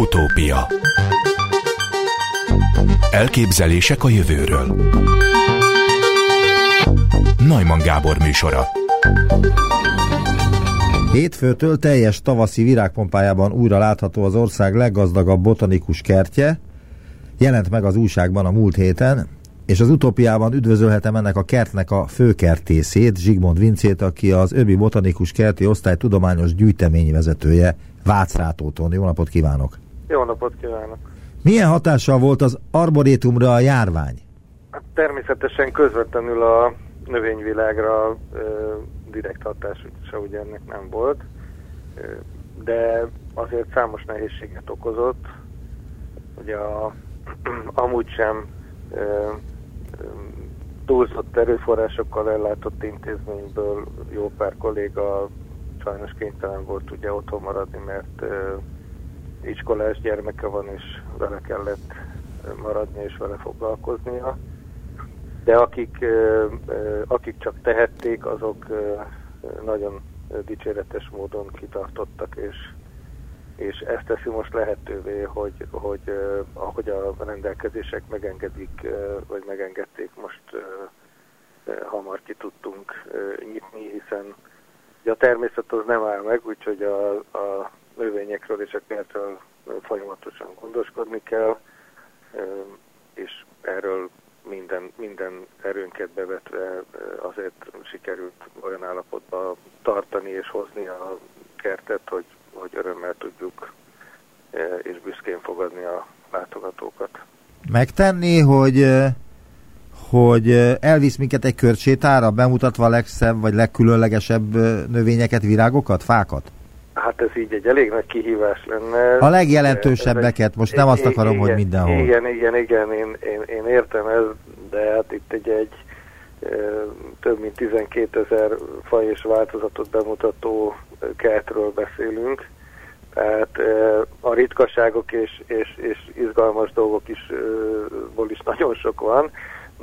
Utópia Elképzelések a jövőről Najman Gábor műsora Hétfőtől teljes tavaszi virágpompájában újra látható az ország leggazdagabb botanikus kertje. Jelent meg az újságban a múlt héten, és az utópiában üdvözölhetem ennek a kertnek a főkertészét, Zsigmond Vincét, aki az Öbi Botanikus Kerti Osztály tudományos gyűjteményvezetője Vácrátóton. Jó napot kívánok! Jó napot kívánok! Milyen hatással volt az arborétumra a járvány? Hát természetesen közvetlenül a növényvilágra ö, direkt hatás se ugye ennek nem volt, ö, de azért számos nehézséget okozott. Ugye a, amúgy sem ö, túlzott erőforrásokkal ellátott intézményből jó pár kolléga sajnos kénytelen volt ugye otthon maradni, mert uh, iskolás gyermeke van, és vele kellett maradni és vele foglalkoznia. De akik, akik csak tehették, azok nagyon dicséretes módon kitartottak, és, és ezt teszi most lehetővé, hogy, hogy ahogy a rendelkezések megengedik, vagy megengedték, most hamar ki tudtunk nyitni, hiszen a természet az nem áll meg, úgyhogy a, a növényekről és a kertről folyamatosan gondoskodni kell, és erről minden, minden erőnket bevetve azért sikerült olyan állapotba tartani és hozni a kertet, hogy, hogy örömmel tudjuk és büszkén fogadni a látogatókat. Megtenni, hogy hogy elvisz minket egy körcsétára, bemutatva a legszebb vagy legkülönlegesebb növényeket, virágokat, fákat? Hát ez így egy elég nagy kihívás lenne. A legjelentősebbeket, most nem azt akarom, igen, hogy mindenhol. Igen, igen, igen, én, én, én értem ez, de hát itt egy, egy több mint 12 ezer faj és változatot bemutató kertről beszélünk. Tehát a ritkaságok és, és, és izgalmas dolgok is, ból is nagyon sok van,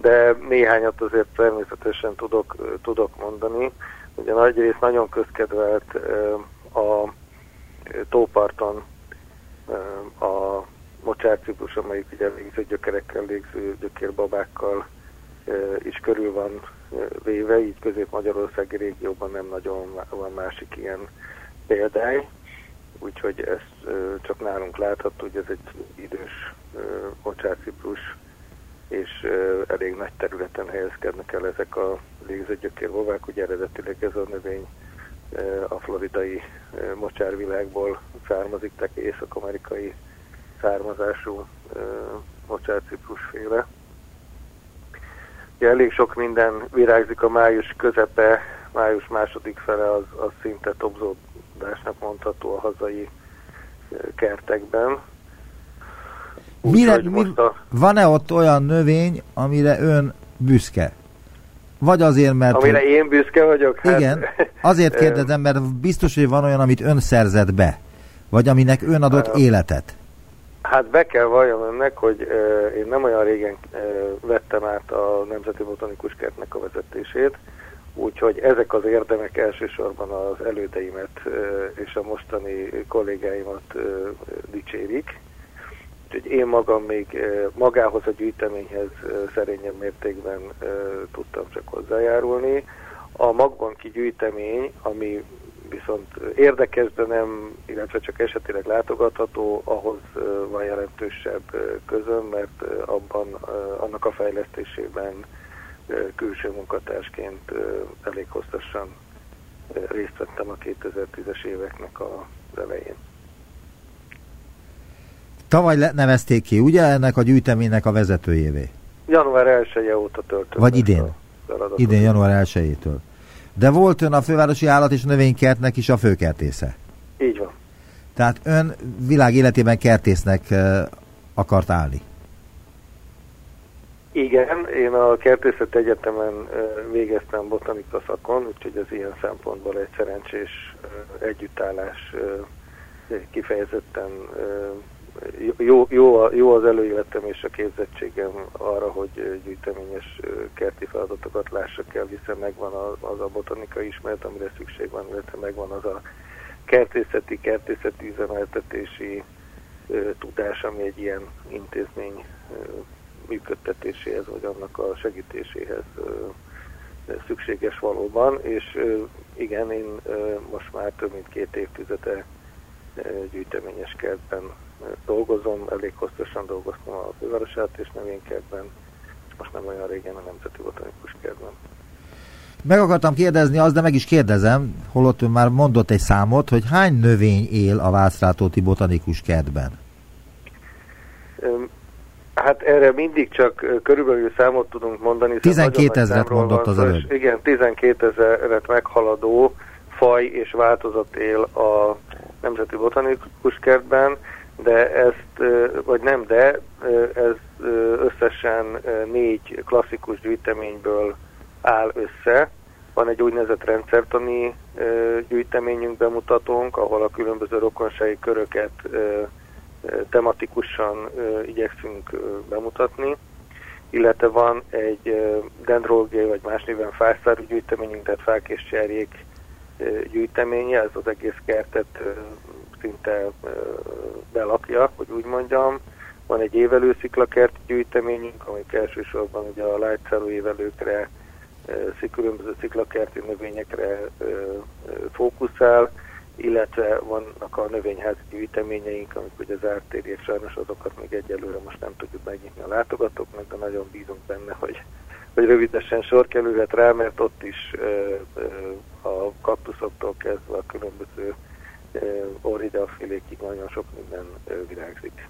de néhányat azért természetesen tudok, tudok mondani. Ugye nagy rész nagyon közkedvelt a tóparton a mocsárciklus, amelyik ugye gyökerekkel, légző gyökérbabákkal is körül van véve, így közép-magyarországi régióban nem nagyon van másik ilyen példány, úgyhogy ezt csak nálunk látható, hogy ez egy idős mocsárciklus, és elég nagy területen helyezkednek el ezek a légzőgyökérbabák, ugye eredetileg ez a növény a floridai mocsárvilágból származik, tehát észak-amerikai származású mocsárciprusféle. Ugye elég sok minden virágzik a május közepe, május második fele az, az szinte topzódásnak mondható a hazai kertekben. Mire, mi, a... Van-e ott olyan növény, amire ön büszke? Vagy azért, mert... Amire én büszke vagyok? Hát... Igen, azért kérdezem, mert biztos, hogy van olyan, amit ön szerzett be, vagy aminek ön adott uh, életet. Hát be kell valljam önnek, hogy uh, én nem olyan régen uh, vettem át a Nemzeti Botanikus Kertnek a vezetését, úgyhogy ezek az érdemek elsősorban az elődeimet uh, és a mostani kollégáimat uh, dicsérik Úgyhogy én magam még magához a gyűjteményhez szerényebb mértékben tudtam csak hozzájárulni. A magbanki gyűjtemény, ami viszont érdekes, de nem, illetve csak esetileg látogatható, ahhoz van jelentősebb közön, mert abban, annak a fejlesztésében külső munkatársként elég hosszasan részt vettem a 2010-es éveknek a elején. Tavaly nevezték ki, ugye, ennek a gyűjteménynek a vezetőjévé? Január 1 -e óta töltött. Vagy idén? Idén, január 1-től. De volt ön a fővárosi állat és növénykertnek is a főkertésze? Így van. Tehát ön világ életében kertésznek akart állni? Igen, én a Kertészet Egyetemen végeztem botanika szakon, úgyhogy ez ilyen szempontból egy szerencsés együttállás kifejezetten jó, jó, jó az előéletem és a képzettségem arra, hogy gyűjteményes kerti feladatokat lássak el, hiszen megvan az a botanikai ismeret, amire szükség van, illetve megvan az a kertészeti, kertészeti üzemeltetési tudás, ami egy ilyen intézmény működtetéséhez, vagy annak a segítéséhez szükséges valóban, és igen, én most már több mint két évtizede gyűjteményes kertben dolgozom, elég hosszasan dolgoztam a fővárosát és növénykertben, és most nem olyan régen a Nemzeti Botanikus Kertben. Meg akartam kérdezni azt, de meg is kérdezem, holott ön már mondott egy számot, hogy hány növény él a Vászrátóti Botanikus Kertben? Hát erre mindig csak körülbelül számot tudunk mondani. 12 ezeret mondott az előbb. Igen, 12 ezeret meghaladó faj és változat él a Nemzeti Botanikus Kertben, de ezt, vagy nem, de ez összesen négy klasszikus gyűjteményből áll össze. Van egy úgynevezett rendszertani gyűjteményünk bemutatónk, ahol a különböző rokonsági köröket tematikusan igyekszünk bemutatni, illetve van egy dendrológiai vagy más néven fászárú gyűjteményünk, tehát fák és cserjék gyűjteménye, ez az egész kertet szinte belakja, hogy úgy mondjam. Van egy évelő sziklakert gyűjteményünk, amik elsősorban ugye a lágyszárú évelőkre, különböző sziklakerti növényekre fókuszál, illetve vannak a növényházi gyűjteményeink, amik ugye zárt és sajnos azokat még egyelőre most nem tudjuk megnyitni a látogatóknak, de nagyon bízunk benne, hogy, hogy rövidesen sor kerülhet rá, mert ott is ö, ö, a kaktuszoktól kezdve a különböző orhideafilékig nagyon sok minden ö, virágzik.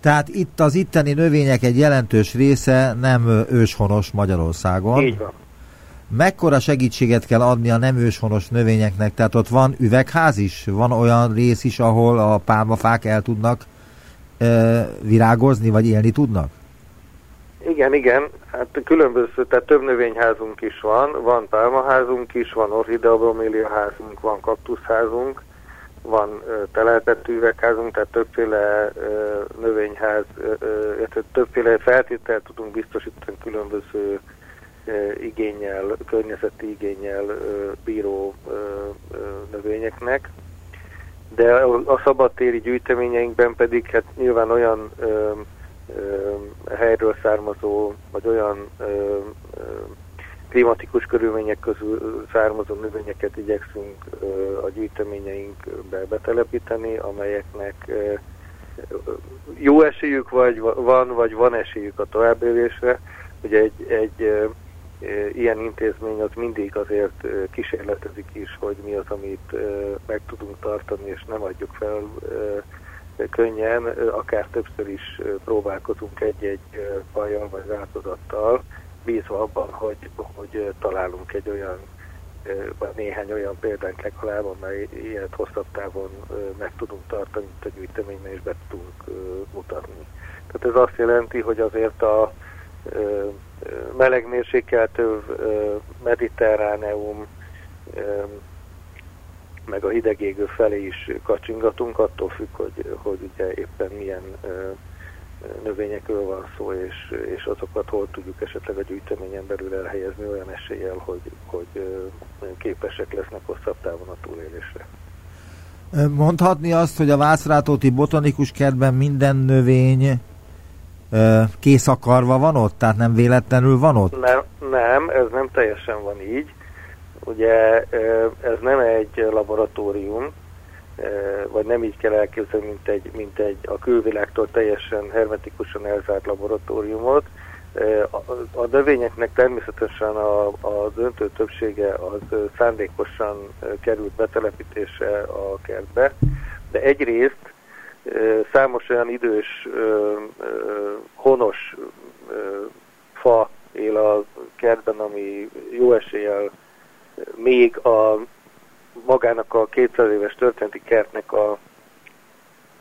Tehát itt az itteni növények egy jelentős része nem őshonos Magyarországon. Így van mekkora segítséget kell adni a nem őshonos növényeknek? Tehát ott van üvegház is? Van olyan rész is, ahol a pálmafák el tudnak e, virágozni, vagy élni tudnak? Igen, igen. Hát különböző, tehát több növényházunk is van. Van pálmaházunk is, van orhidea házunk, van kaktuszházunk, van teleltett üvegházunk, tehát többféle növényház, ö, többféle feltételt tudunk biztosítani különböző igényel, környezeti igényel bíró növényeknek. De a szabadtéri gyűjteményeinkben pedig hát nyilván olyan helyről származó, vagy olyan klimatikus körülmények közül származó növényeket igyekszünk a gyűjteményeinkbe betelepíteni, amelyeknek jó esélyük vagy van, vagy van esélyük a továbbélésre. Ugye egy, egy ilyen intézmény az mindig azért kísérletezik is, hogy mi az, amit meg tudunk tartani, és nem adjuk fel könnyen, akár többször is próbálkozunk egy-egy fajjal vagy változattal, bízva abban, hogy, hogy találunk egy olyan, néhány olyan példánk legalább, amely ilyet hosszabb távon meg tudunk tartani, mint a gyűjteményben is be tudunk mutatni. Tehát ez azt jelenti, hogy azért a melegmérsékeltő mediterráneum meg a hidegégő felé is kacsingatunk, attól függ, hogy, hogy ugye éppen milyen növényekről van szó, és, és azokat hol tudjuk esetleg a gyűjteményen belül elhelyezni olyan eséllyel, hogy, hogy képesek lesznek hosszabb távon a túlélésre. Mondhatni azt, hogy a Vászrátóti botanikus kertben minden növény kész akarva van ott? Tehát nem véletlenül van ott? Nem, nem, ez nem teljesen van így. Ugye ez nem egy laboratórium, vagy nem így kell elképzelni, mint egy, mint egy a külvilágtól teljesen hermetikusan elzárt laboratóriumot. A, a növényeknek természetesen a, a döntő többsége az szándékosan került betelepítése a kertbe, de egyrészt Számos olyan idős, honos fa él a kertben, ami jó eséllyel még a magának a 200 éves történeti kertnek a,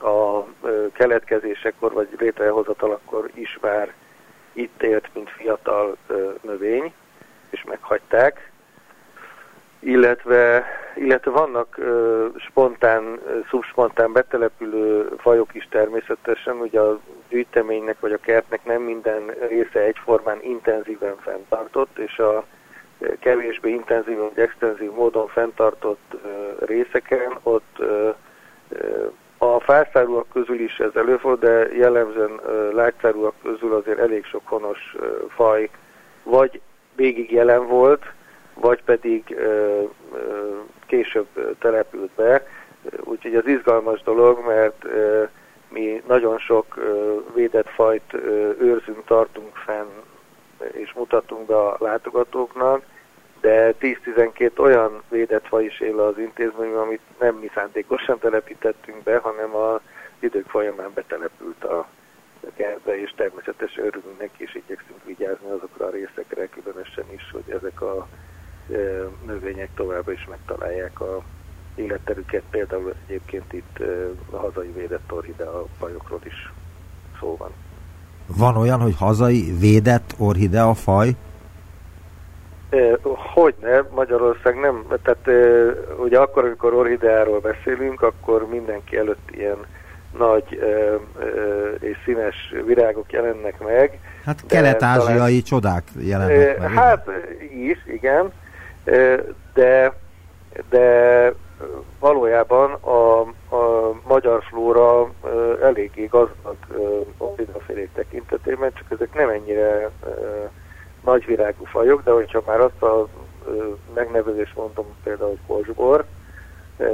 a keletkezésekor vagy létrehozatalakor is már itt élt, mint fiatal növény, és meghagyták. Illetve, illetve vannak ö, spontán, szubspontán betelepülő fajok is természetesen, ugye a gyűjteménynek vagy a kertnek nem minden része egyformán intenzíven fenntartott, és a kevésbé intenzív vagy extenzív módon fenntartott részeken ott a fászárúak közül is ez előfordul, de jellemzően lágyszárúak közül azért elég sok honos faj vagy végig jelen volt, vagy pedig később települt be. Úgyhogy az izgalmas dolog, mert mi nagyon sok védett fajt őrzünk, tartunk fenn, és mutatunk be a látogatóknak, de 10-12 olyan védett faj is él az intézményben, amit nem mi szándékosan telepítettünk be, hanem az idők folyamán betelepült a kertbe, és természetesen örülünk neki, és igyekszünk vigyázni azokra a részekre, különösen is, hogy ezek a növények továbbra is megtalálják a életterüket, például egyébként itt a hazai védett orhidea fajokról is szó van. Van olyan, hogy hazai védett orhidea faj? Hogyne, Magyarország nem, tehát ugye akkor, amikor orhideáról beszélünk, akkor mindenki előtt ilyen nagy ö, ö, és színes virágok jelennek meg. Hát kelet-ázsiai talán, csodák jelennek meg. Hát is, igen, de, de valójában a, a magyar flóra eléggé gazdag orhidafélék tekintetében, csak ezek nem ennyire nagyvirágú fajok, de hogyha már azt a megnevezést mondom, például kosbor,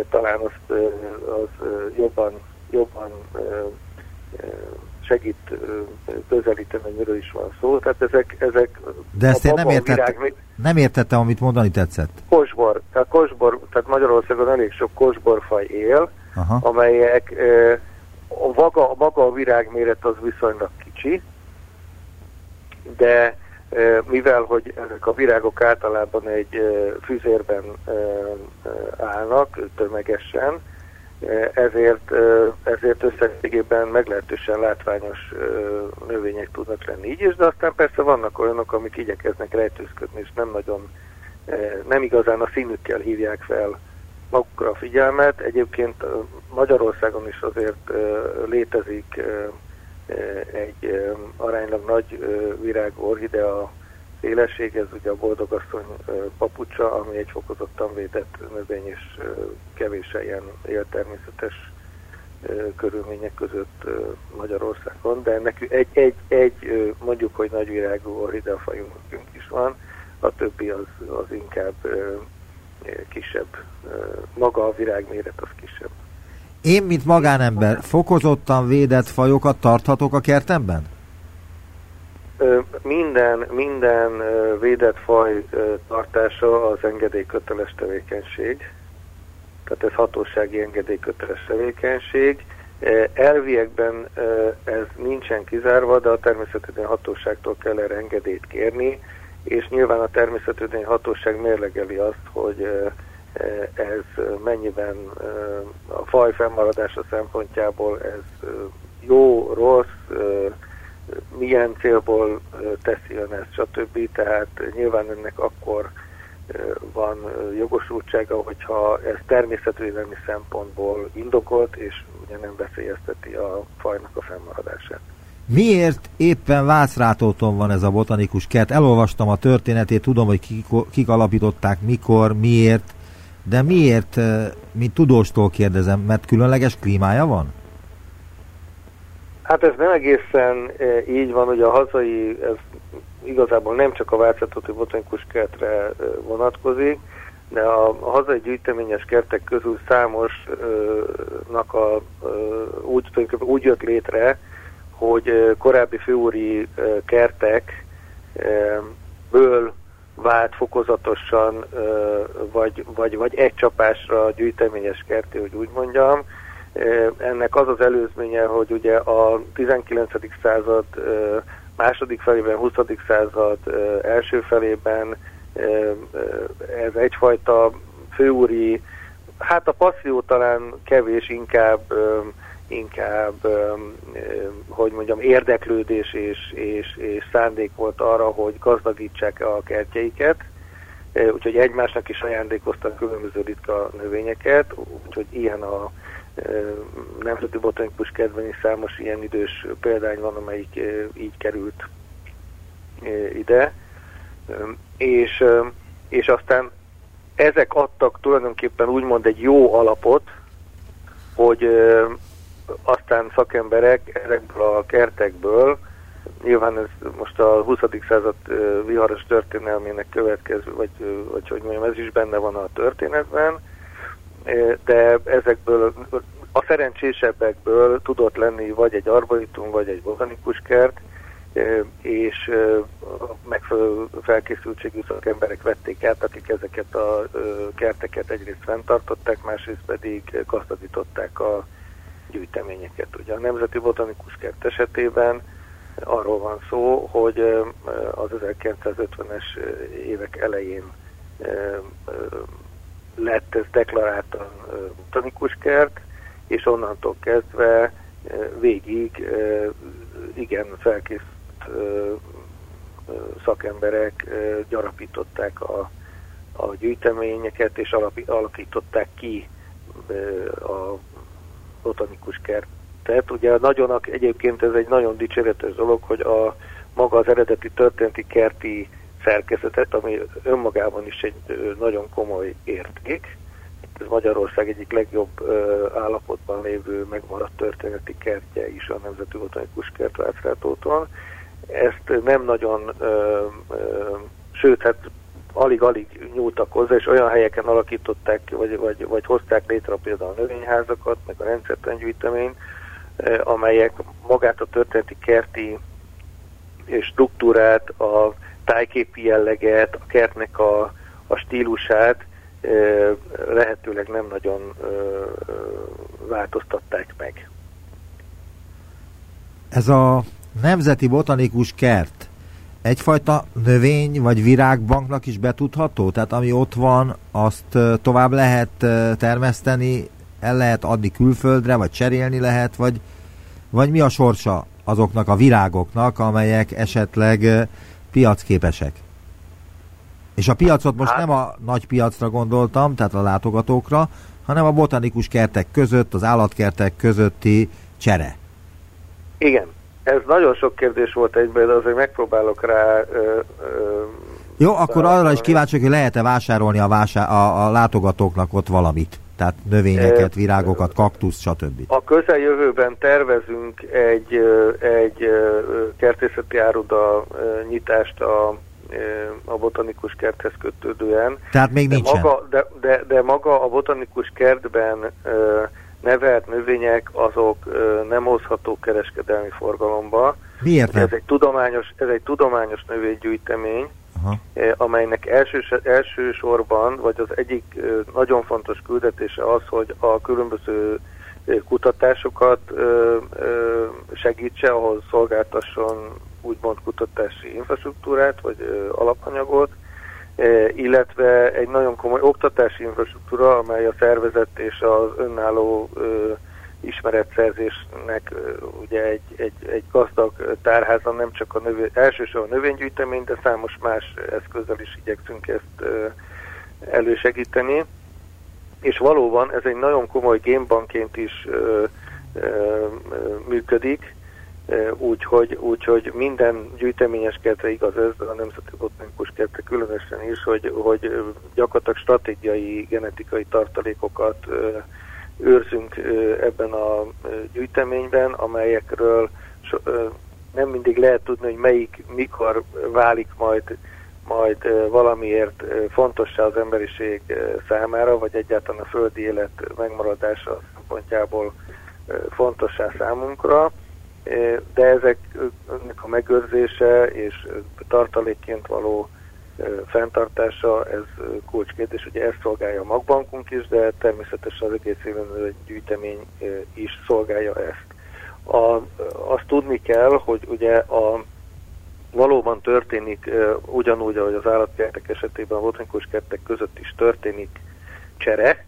talán azt az jobban, jobban segít közelíteni, hogy miről is van szó. Tehát ezek, ezek De ezt én nem, értette, virág, nem értettem, amit mondani tetszett. Kosbor. Tehát, kosbor, tehát Magyarországon elég sok kosborfaj él, Aha. amelyek a maga, a maga a virágméret az viszonylag kicsi, de mivel hogy ezek a virágok általában egy füzérben állnak tömegesen, ezért, ezért összességében meglehetősen látványos növények tudnak lenni így is, de aztán persze vannak olyanok, amik igyekeznek rejtőzködni, és nem nagyon, nem igazán a színükkel hívják fel magukra a figyelmet. Egyébként Magyarországon is azért létezik egy aránylag nagy virágú orhidea szélesség, ez ugye a boldogasszony papucsa, ami egy fokozottan védett növény és kevés ilyen éltermészetes körülmények között Magyarországon, de ennek egy, egy, egy mondjuk, hogy nagyvirágú orhidea fajunk is van, a többi az, az inkább kisebb, maga a virágméret az kisebb. Én, mint magánember, fokozottan védett fajokat tarthatok a kertemben? Minden, minden védett faj tartása az engedélyköteles tevékenység. Tehát ez hatósági engedélyköteles tevékenység. Elviekben ez nincsen kizárva, de a természetesen hatóságtól kell erre engedélyt kérni, és nyilván a természetesen hatóság mérlegeli azt, hogy ez mennyiben a faj fennmaradása szempontjából ez jó, rossz, milyen célból teszi ön ezt, stb. Tehát nyilván ennek akkor van jogosultsága, hogyha ez természetvédelmi szempontból indokolt, és ugye nem veszélyezteti a fajnak a fennmaradását. Miért éppen Vácrátóton van ez a botanikus kert? Elolvastam a történetét, tudom, hogy kik, kik alapították, mikor, miért, de miért, mint tudóstól kérdezem, mert különleges klímája van? Hát ez nem egészen így van, hogy a hazai, ez igazából nem csak a Vácsatóti botanikus kertre vonatkozik, de a, a hazai gyűjteményes kertek közül számosnak a, úgy, úgy jött létre, hogy korábbi főúri kertekből vált fokozatosan, vagy, vagy, vagy egy csapásra gyűjteményes kerté, hogy úgy mondjam. Ennek az az előzménye, hogy ugye a 19. század második felében, 20. század első felében ez egyfajta főúri, hát a passzió talán kevés, inkább inkább, hogy mondjam, érdeklődés és, és, és szándék volt arra, hogy gazdagítsák a kertjeiket, úgyhogy egymásnak is ajándékoztak különböző ritka növényeket, úgyhogy ilyen a Nemzeti Botanikus Kedveni számos ilyen idős példány van, amelyik így került ide, és, és aztán ezek adtak tulajdonképpen úgymond egy jó alapot, hogy aztán szakemberek ezekből a kertekből, nyilván ez most a 20. század viharos történelmének következő, vagy, vagy hogy mondjam, ez is benne van a történetben, de ezekből a szerencsésebbekből tudott lenni vagy egy arboritum, vagy egy botanikus kert, és megfelelő felkészültségű szakemberek vették át, akik ezeket a kerteket egyrészt fenntartották, másrészt pedig gazdagították a gyűjteményeket. Ugye a Nemzeti Botanikus Kert esetében arról van szó, hogy az 1950-es évek elején lett ez deklaráltan botanikus kert, és onnantól kezdve végig igen felkészült szakemberek gyarapították a, a gyűjteményeket, és alakították ki a botanikus kertet. Ugye nagyon, egyébként ez egy nagyon dicséretes dolog, hogy a maga az eredeti történeti kerti szerkezetet, ami önmagában is egy nagyon komoly érték. Ez Magyarország egyik legjobb állapotban lévő megmaradt történeti kertje is a Nemzeti Botanikus Kert ezt nem nagyon, ö, sőt, hát alig-alig nyúltak hozzá, és olyan helyeken alakították, vagy, vagy, vagy hozták létre például a növényházakat, meg a rendszertelen gyűjteményt, amelyek magát a történeti kerti struktúrát, a tájképi jelleget, a kertnek a, a stílusát lehetőleg nem nagyon változtatták meg. Ez a Nemzeti Botanikus Kert egyfajta növény vagy virágbanknak is betudható? Tehát ami ott van, azt tovább lehet termeszteni, el lehet adni külföldre, vagy cserélni lehet, vagy, vagy mi a sorsa azoknak a virágoknak, amelyek esetleg piacképesek? És a piacot most hát. nem a nagy piacra gondoltam, tehát a látogatókra, hanem a botanikus kertek között, az állatkertek közötti csere. Igen, ez nagyon sok kérdés volt egyben, de azért megpróbálok rá... Ö, ö, Jó, akkor arra is kíváncsi, hogy lehet-e vásárolni a, vásár, a, a látogatóknak ott valamit? Tehát növényeket, virágokat, kaktusz, stb. A közeljövőben tervezünk egy, egy kertészeti áruda nyitást a, a botanikus kerthez kötődően. Tehát még de nincsen. Maga, de, de, de maga a botanikus kertben nevelt növények azok nem hozhatók kereskedelmi forgalomba. Miért nem? Ez egy tudományos, ez egy tudományos növénygyűjtemény, Aha. amelynek elsős, elsősorban, vagy az egyik nagyon fontos küldetése az, hogy a különböző kutatásokat segítse, ahol szolgáltasson úgymond kutatási infrastruktúrát, vagy alapanyagot, illetve egy nagyon komoly oktatási infrastruktúra, amely a szervezet és az önálló ismeretszerzésnek ugye egy, egy, egy gazdag tárháza, nem csak a növény, elsősorban a növénygyűjtemény, de számos más eszközzel is igyekszünk ezt elősegíteni. És valóban ez egy nagyon komoly gémbanként is működik, úgyhogy úgy, hogy minden gyűjteményes kertre igaz ez, a Nemzeti Botanikus kertre különösen is, hogy, hogy gyakorlatilag stratégiai genetikai tartalékokat őrzünk ebben a gyűjteményben, amelyekről nem mindig lehet tudni, hogy melyik, mikor válik majd majd valamiért fontossá az emberiség számára, vagy egyáltalán a földi élet megmaradása szempontjából fontossá számunkra de ezeknek a megőrzése és tartalékként való fenntartása, ez kulcskérdés. Ugye ezt szolgálja a magbankunk is, de természetesen az egész éven egy gyűjtemény is szolgálja ezt. A, azt tudni kell, hogy ugye a valóban történik ugyanúgy, ahogy az állatkertek esetében a botanikus kertek között is történik csere.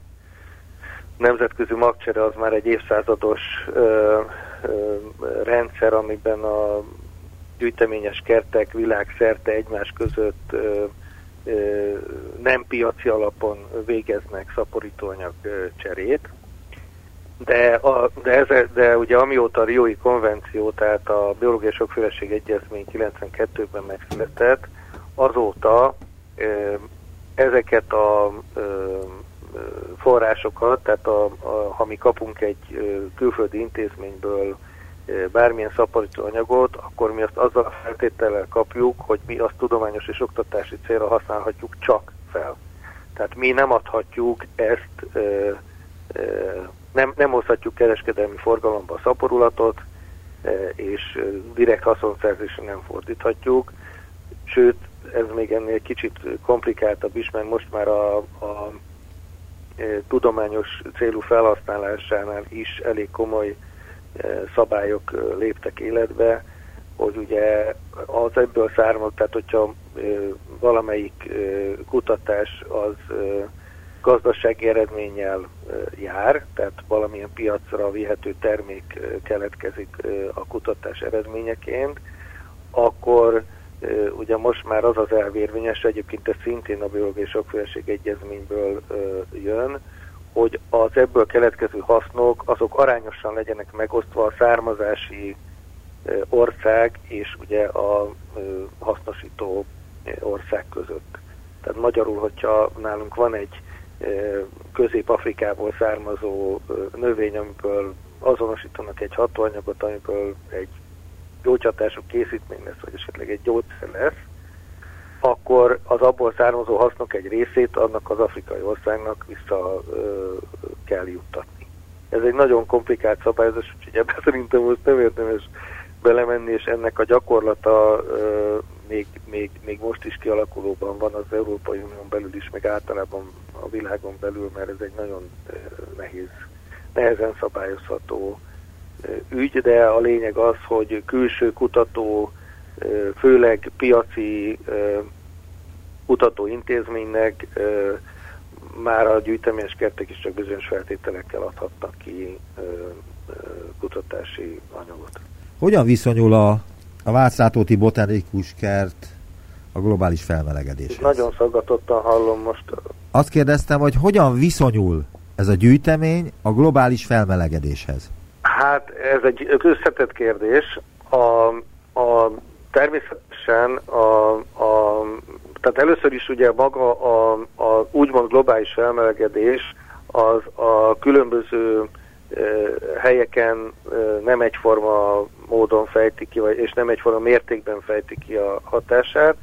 Nemzetközi magcsere az már egy évszázados rendszer, amiben a gyűjteményes kertek világszerte egymás között nem piaci alapon végeznek szaporítóanyag cserét. De, a, de, ez, de ugye amióta a Riói konvenció, tehát a biológiai sokféleség egyezmény 92-ben megszületett, azóta ezeket a forrásokat, tehát a, a, ha mi kapunk egy külföldi intézményből bármilyen szaporító anyagot, akkor mi azt azzal a feltétellel kapjuk, hogy mi azt tudományos és oktatási célra használhatjuk csak fel. Tehát mi nem adhatjuk ezt, ö, ö, nem, nem hozhatjuk kereskedelmi forgalomba a szaporulatot, ö, és direkt haszonszerzésre nem fordíthatjuk, sőt, ez még ennél kicsit komplikáltabb is, mert most már a, a tudományos célú felhasználásánál is elég komoly szabályok léptek életbe, hogy ugye az ebből származ, tehát hogyha valamelyik kutatás az gazdasági eredménnyel jár, tehát valamilyen piacra vihető termék keletkezik a kutatás eredményeként, akkor ugye most már az az elvérvényes, egyébként ez szintén a biológiai sokféleség egyezményből jön, hogy az ebből keletkező hasznok azok arányosan legyenek megosztva a származási ország és ugye a hasznosító ország között. Tehát magyarul, hogyha nálunk van egy Közép-Afrikából származó növény, amiből azonosítanak egy hatóanyagot, amiből egy gyógyhatású készítmény lesz, vagy esetleg egy gyógyszer lesz, akkor az abból származó hasznok egy részét annak az afrikai országnak vissza ö, kell juttatni. Ez egy nagyon komplikált szabályozás, úgyhogy ebben szerintem most nem érdemes belemenni, és ennek a gyakorlata ö, még, még, még most is kialakulóban van az Európai Unión belül is, meg általában a világon belül, mert ez egy nagyon nehéz, nehezen szabályozható ügy, de a lényeg az, hogy külső kutató főleg piaci kutatóintézménynek már a gyűjteményes kertek is csak bizonyos feltételekkel adhatnak ki kutatási anyagot. Hogyan viszonyul a, a Vácrátóti botanikus kert a globális felmelegedéshez? Nagyon szaggatottan hallom most. Azt kérdeztem, hogy hogyan viszonyul ez a gyűjtemény a globális felmelegedéshez? Hát ez egy összetett kérdés. A, a természetesen a, a, tehát először is ugye maga a, a úgymond globális felmelegedés az a különböző e, helyeken e, nem egyforma módon fejti ki, vagy, és nem egyforma mértékben fejti ki a hatását,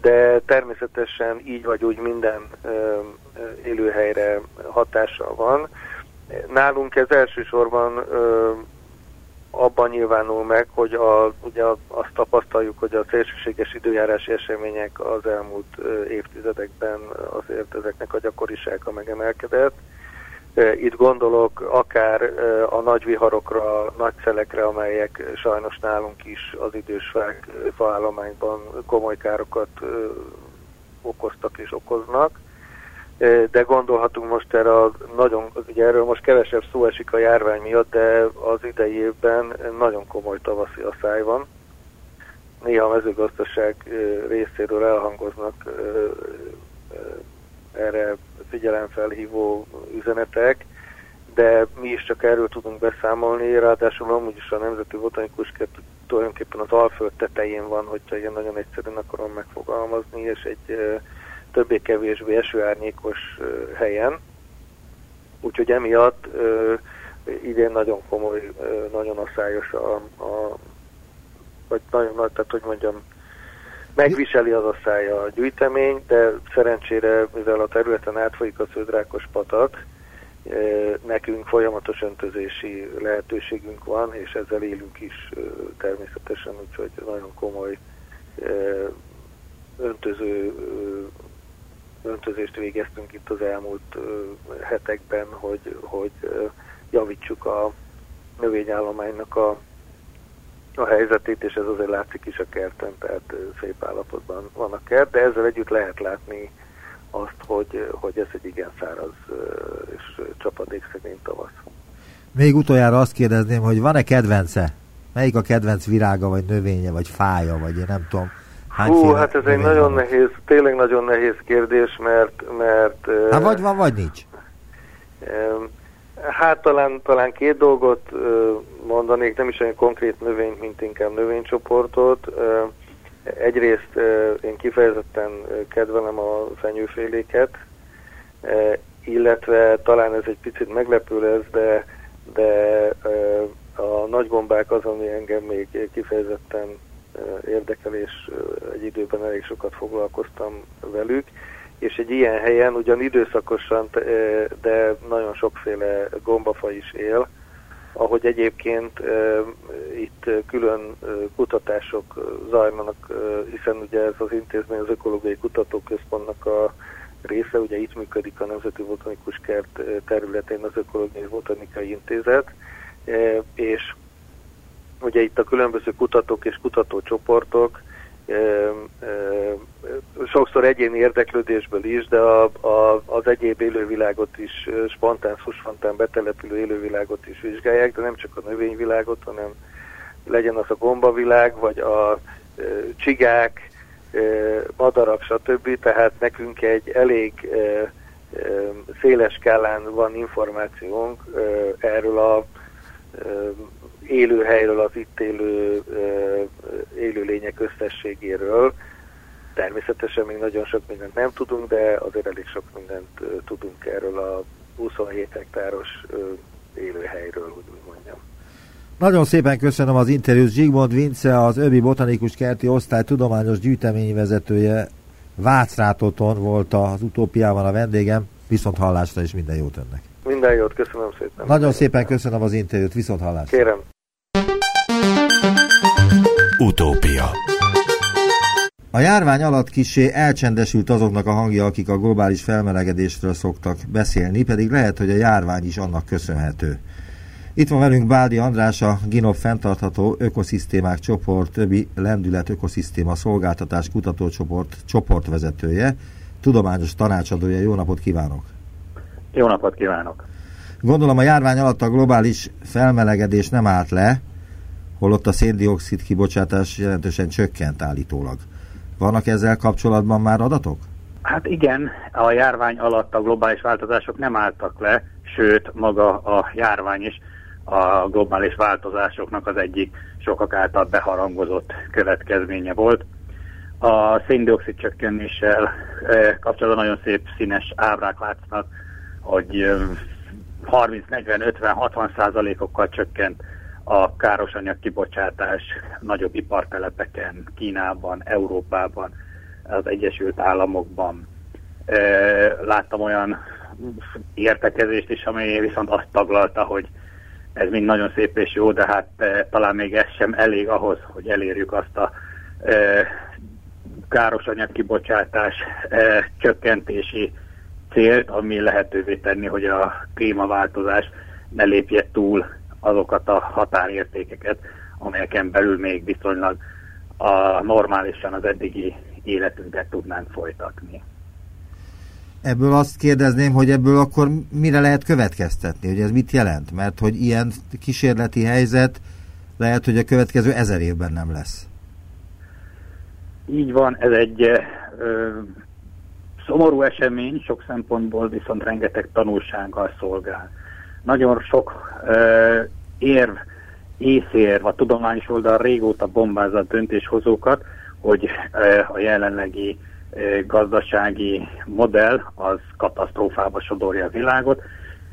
de természetesen így vagy úgy minden e, élőhelyre hatással van. Nálunk ez elsősorban abban nyilvánul meg, hogy a, ugye azt tapasztaljuk, hogy a szélsőséges időjárási események az elmúlt évtizedekben azért ezeknek a gyakorisága megemelkedett. Itt gondolok akár a nagy viharokra, nagy szelekre, amelyek sajnos nálunk is az idős faállományban komoly károkat okoztak és okoznak de gondolhatunk most erre a nagyon, ugye erről most kevesebb szó esik a járvány miatt, de az idei évben nagyon komoly tavaszi asszály van. Néha a mezőgazdaság részéről elhangoznak erre figyelemfelhívó üzenetek, de mi is csak erről tudunk beszámolni, ráadásul amúgy is a Nemzeti Botanikus Kert tulajdonképpen az Alföld tetején van, hogyha ilyen nagyon egyszerűen akarom megfogalmazni, és egy többé-kevésbé esőárnyékos helyen. Úgyhogy emiatt idén nagyon komoly, nagyon asszályos a, a vagy nagyon nagy, tehát hogy mondjam, megviseli az asszály a gyűjtemény, de szerencsére, mivel a területen átfolyik a sződrákos patak, nekünk folyamatos öntözési lehetőségünk van, és ezzel élünk is természetesen, úgyhogy nagyon komoly öntöző öntözést végeztünk itt az elmúlt hetekben, hogy, hogy javítsuk a növényállománynak a, a helyzetét, és ez azért látszik is a kerten, tehát szép állapotban van a kert, de ezzel együtt lehet látni azt, hogy, hogy ez egy igen száraz és csapadékszegény tavasz. Még utoljára azt kérdezném, hogy van-e kedvence? Melyik a kedvenc virága, vagy növénye, vagy fája, vagy én nem tudom, Hú, hát ez egy nagyon van? nehéz, tényleg nagyon nehéz kérdés, mert... mert hát vagy van, vagy nincs. Hát talán, talán két dolgot mondanék, nem is olyan konkrét növényt, mint inkább növénycsoportot. Egyrészt én kifejezetten kedvelem a fenyőféléket, illetve talán ez egy picit meglepő lesz, de, de a nagygombák az, ami engem még kifejezetten érdekel, és egy időben elég sokat foglalkoztam velük, és egy ilyen helyen ugyan időszakosan, de nagyon sokféle gombafaj is él, ahogy egyébként itt külön kutatások zajlanak, hiszen ugye ez az intézmény az Ökológiai Kutatóközpontnak a része, ugye itt működik a Nemzeti Botanikus Kert területén az Ökológiai Botanikai Intézet, és ugye itt a különböző kutatók és kutatócsoportok sokszor egyéni érdeklődésből is, de a, a, az egyéb élővilágot is, spontán, spontán betelepülő élővilágot is vizsgálják, de nem csak a növényvilágot, hanem legyen az a gombavilág, vagy a csigák, madarak, stb. Tehát nekünk egy elég széles skálán van információnk erről a élőhelyről, az itt élő élőlények összességéről. Természetesen még nagyon sok mindent nem tudunk, de azért elég sok mindent tudunk erről a 27 hektáros élőhelyről, hogy úgy mondjam. Nagyon szépen köszönöm az interjút. Zsigmond Vince, az Öbi Botanikus Kerti Osztály tudományos gyűjteményvezetője Vácrátoton volt az utópiában a vendégem. Viszont hallásra is minden jót önnek. Minden jót, köszönöm szépen. Nagyon szépen köszönöm az interjút, viszont hallásra. Kérem. Utópia A járvány alatt kisé elcsendesült azoknak a hangja, akik a globális felmelegedésről szoktak beszélni, pedig lehet, hogy a járvány is annak köszönhető. Itt van velünk Bádi András, a GINOP fenntartható ökoszisztémák csoport, többi lendület ökoszisztéma szolgáltatás kutatócsoport csoportvezetője, tudományos tanácsadója. Jó napot kívánok! Jó napot kívánok! Gondolom a járvány alatt a globális felmelegedés nem állt le, holott a széndiokszid kibocsátás jelentősen csökkent állítólag. Vannak ezzel kapcsolatban már adatok? Hát igen, a járvány alatt a globális változások nem álltak le, sőt maga a járvány is a globális változásoknak az egyik sokak által beharangozott következménye volt. A széndiokszid csökkenéssel eh, kapcsolatban nagyon szép színes ábrák látsznak, hogy 30, 40, 50, 60 százalékokkal csökkent a károsanyag kibocsátás nagyobb ipartelepeken, Kínában, Európában, az Egyesült Államokban. Láttam olyan értekezést is, ami viszont azt taglalta, hogy ez mind nagyon szép és jó, de hát talán még ez sem elég ahhoz, hogy elérjük azt a károsanyag kibocsátás csökkentési célt, ami lehetővé tenni, hogy a klímaváltozás ne lépje túl azokat a határértékeket, amelyeken belül még viszonylag a normálisan az eddigi életünket tudnánk folytatni. Ebből azt kérdezném, hogy ebből akkor mire lehet következtetni, hogy ez mit jelent? Mert hogy ilyen kísérleti helyzet lehet, hogy a következő ezer évben nem lesz. Így van, ez egy ö, szomorú esemény, sok szempontból viszont rengeteg tanulsággal szolgál nagyon sok uh, érv, észérv a tudományos oldal régóta bombázza a döntéshozókat, hogy uh, a jelenlegi uh, gazdasági modell az katasztrófába sodorja a világot,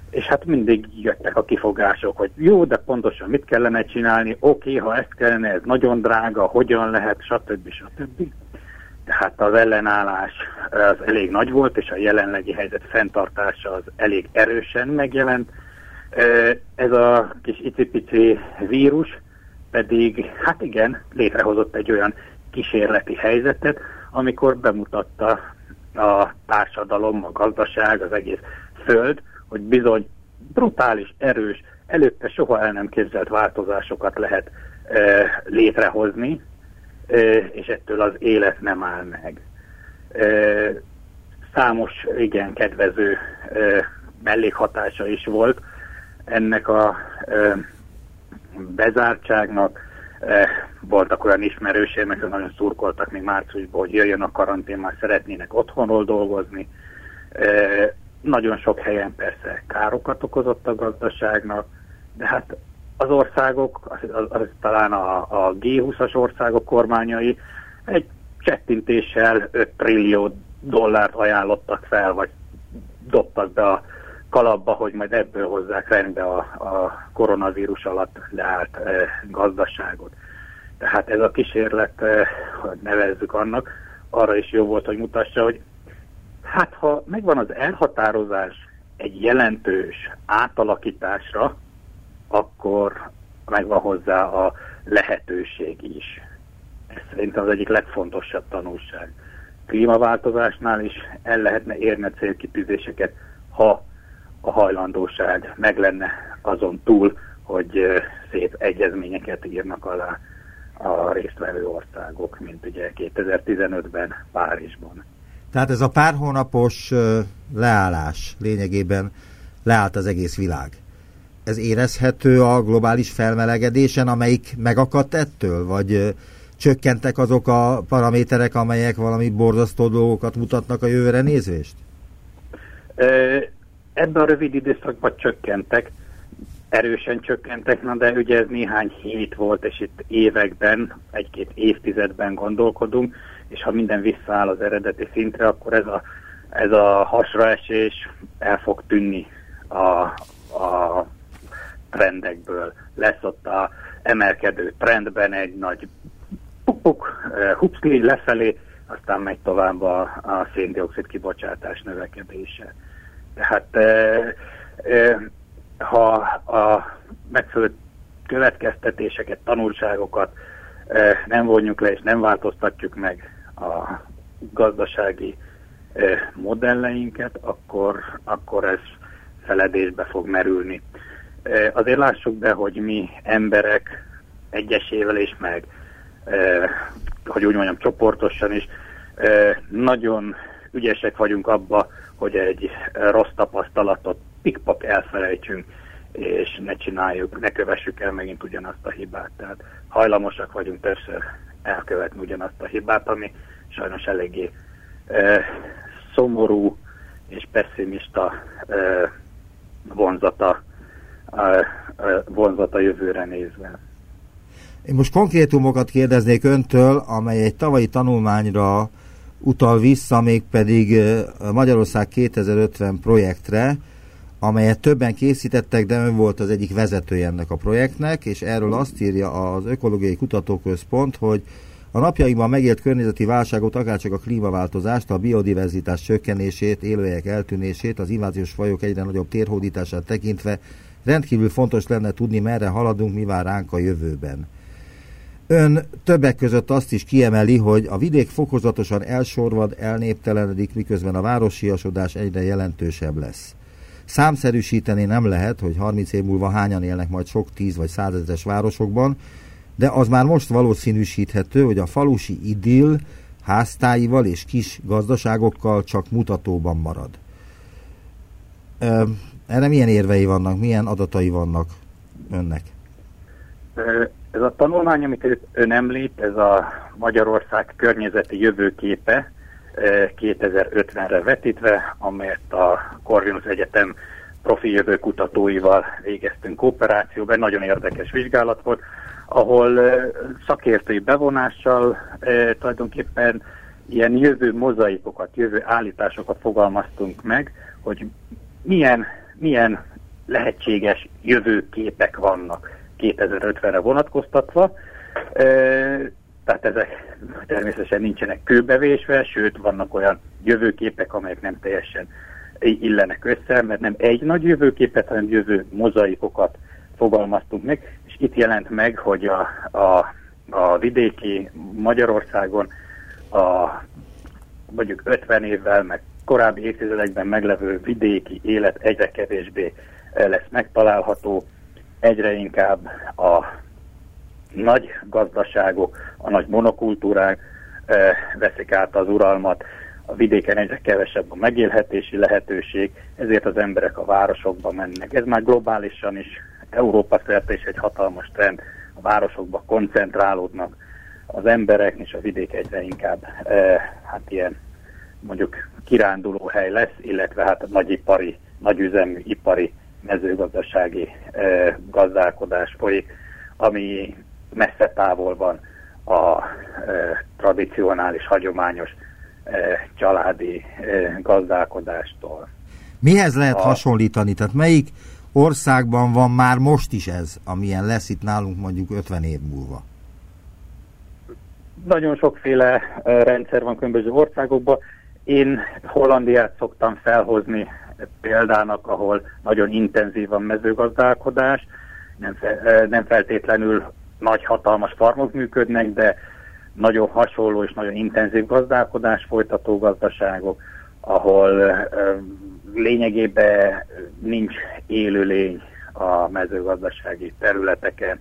és hát mindig jöttek a kifogások, hogy jó, de pontosan mit kellene csinálni, oké, ha ezt kellene, ez nagyon drága, hogyan lehet, stb. stb. Tehát az ellenállás az elég nagy volt, és a jelenlegi helyzet fenntartása az elég erősen megjelent, ez a kis icipici vírus pedig, hát igen, létrehozott egy olyan kísérleti helyzetet, amikor bemutatta a társadalom, a gazdaság, az egész föld, hogy bizony brutális, erős, előtte soha el nem képzelt változásokat lehet e, létrehozni, e, és ettől az élet nem áll meg. E, számos, igen, kedvező e, mellékhatása is volt, ennek a bezártságnak. Voltak olyan ismerőseim, akik nagyon szurkoltak még márciusban, hogy jöjjön a karantén, már szeretnének otthonról dolgozni. Nagyon sok helyen persze károkat okozott a gazdaságnak, de hát az országok, az, az, az talán a, a G20-as országok kormányai egy csettintéssel 5 trillió dollárt ajánlottak fel, vagy dobtak be a kalapba, hogy majd ebből hozzák rendbe a, a koronavírus alatt leállt e, gazdaságot. Tehát ez a kísérlet, e, hogy nevezzük annak, arra is jó volt, hogy mutassa, hogy hát ha megvan az elhatározás egy jelentős átalakításra, akkor megvan hozzá a lehetőség is. Ez szerintem az egyik legfontosabb tanulság. Klímaváltozásnál is el lehetne érni a célkitűzéseket, ha a hajlandóság meg lenne azon túl, hogy szép egyezményeket írnak alá a résztvevő országok, mint ugye 2015-ben Párizsban. Tehát ez a pár hónapos leállás lényegében leállt az egész világ. Ez érezhető a globális felmelegedésen, amelyik megakadt ettől, vagy csökkentek azok a paraméterek, amelyek valami borzasztó dolgokat mutatnak a jövőre nézvést? Ebben a rövid időszakban csökkentek, erősen csökkentek, na de ugye ez néhány hét volt, és itt években, egy-két évtizedben gondolkodunk, és ha minden visszaáll az eredeti szintre, akkor ez a, ez a hasraesés el fog tűnni a, a trendekből. Lesz ott a emelkedő trendben egy nagy puk-puk, hupszli lefelé, aztán megy tovább a, a széndiokszid kibocsátás növekedése. Tehát e, e, ha a megfelelő következtetéseket, tanulságokat e, nem vonjuk le és nem változtatjuk meg a gazdasági e, modelleinket, akkor, akkor ez feledésbe fog merülni. E, azért lássuk be, hogy mi emberek egyesével és meg, e, hogy úgy mondjam, csoportosan is e, nagyon ügyesek vagyunk abba, hogy egy rossz tapasztalatot pikpak elfelejtsünk, és ne csináljuk, ne kövessük el megint ugyanazt a hibát. Tehát hajlamosak vagyunk többször elkövetni ugyanazt a hibát, ami sajnos eléggé e, szomorú és pessimista e, vonzata, e, vonzata jövőre nézve. Én most konkrétumokat kérdeznék öntől, amely egy tavalyi tanulmányra utal vissza, mégpedig Magyarország 2050 projektre, amelyet többen készítettek, de ön volt az egyik vezetője ennek a projektnek, és erről azt írja az Ökológiai Kutatóközpont, hogy a napjainkban megélt környezeti válságot, akárcsak a klímaváltozást, a biodiverzitás csökkenését, élőhelyek eltűnését, az inváziós fajok egyre nagyobb térhódítását tekintve rendkívül fontos lenne tudni, merre haladunk, mi vár ránk a jövőben. Ön többek között azt is kiemeli, hogy a vidék fokozatosan elsorvad, elnéptelenedik, miközben a városiasodás egyre jelentősebb lesz. Számszerűsíteni nem lehet, hogy 30 év múlva hányan élnek majd sok tíz vagy százezres városokban, de az már most valószínűsíthető, hogy a falusi idill háztáival és kis gazdaságokkal csak mutatóban marad. Erre milyen érvei vannak, milyen adatai vannak önnek? Ez a tanulmány, amit ön említ, ez a Magyarország környezeti jövőképe 2050-re vetítve, amelyet a Corvinus Egyetem profi jövőkutatóival végeztünk kooperációban. Nagyon érdekes vizsgálat volt, ahol szakértői bevonással tulajdonképpen ilyen jövő mozaikokat, jövő állításokat fogalmaztunk meg, hogy milyen, milyen lehetséges jövőképek vannak 2050-re vonatkoztatva. Tehát ezek természetesen nincsenek kőbevésve, sőt vannak olyan jövőképek, amelyek nem teljesen illenek össze, mert nem egy nagy jövőképet, hanem jövő mozaikokat fogalmaztunk meg, és itt jelent meg, hogy a, a, a vidéki Magyarországon a mondjuk 50 évvel, meg korábbi évtizedekben meglevő vidéki élet egyre kevésbé lesz megtalálható, egyre inkább a nagy gazdaságok, a nagy monokultúrák e, veszik át az uralmat, a vidéken egyre kevesebb a megélhetési lehetőség, ezért az emberek a városokba mennek. Ez már globálisan is, Európa szerte is egy hatalmas trend, a városokba koncentrálódnak az emberek, és a vidék egyre inkább e, hát ilyen mondjuk kiránduló hely lesz, illetve hát nagyipari, nagyüzemű ipari mezőgazdasági gazdálkodás folyik, ami messze távol van a tradicionális, hagyományos családi gazdálkodástól. Mihez lehet a... hasonlítani? Tehát melyik országban van már most is ez, amilyen lesz itt nálunk mondjuk 50 év múlva? Nagyon sokféle rendszer van különböző országokban. Én Hollandiát szoktam felhozni példának, ahol nagyon intenzív a mezőgazdálkodás, nem, fe, nem feltétlenül nagy hatalmas farmok működnek, de nagyon hasonló és nagyon intenzív gazdálkodás folytató gazdaságok, ahol lényegében nincs élőlény a mezőgazdasági területeken.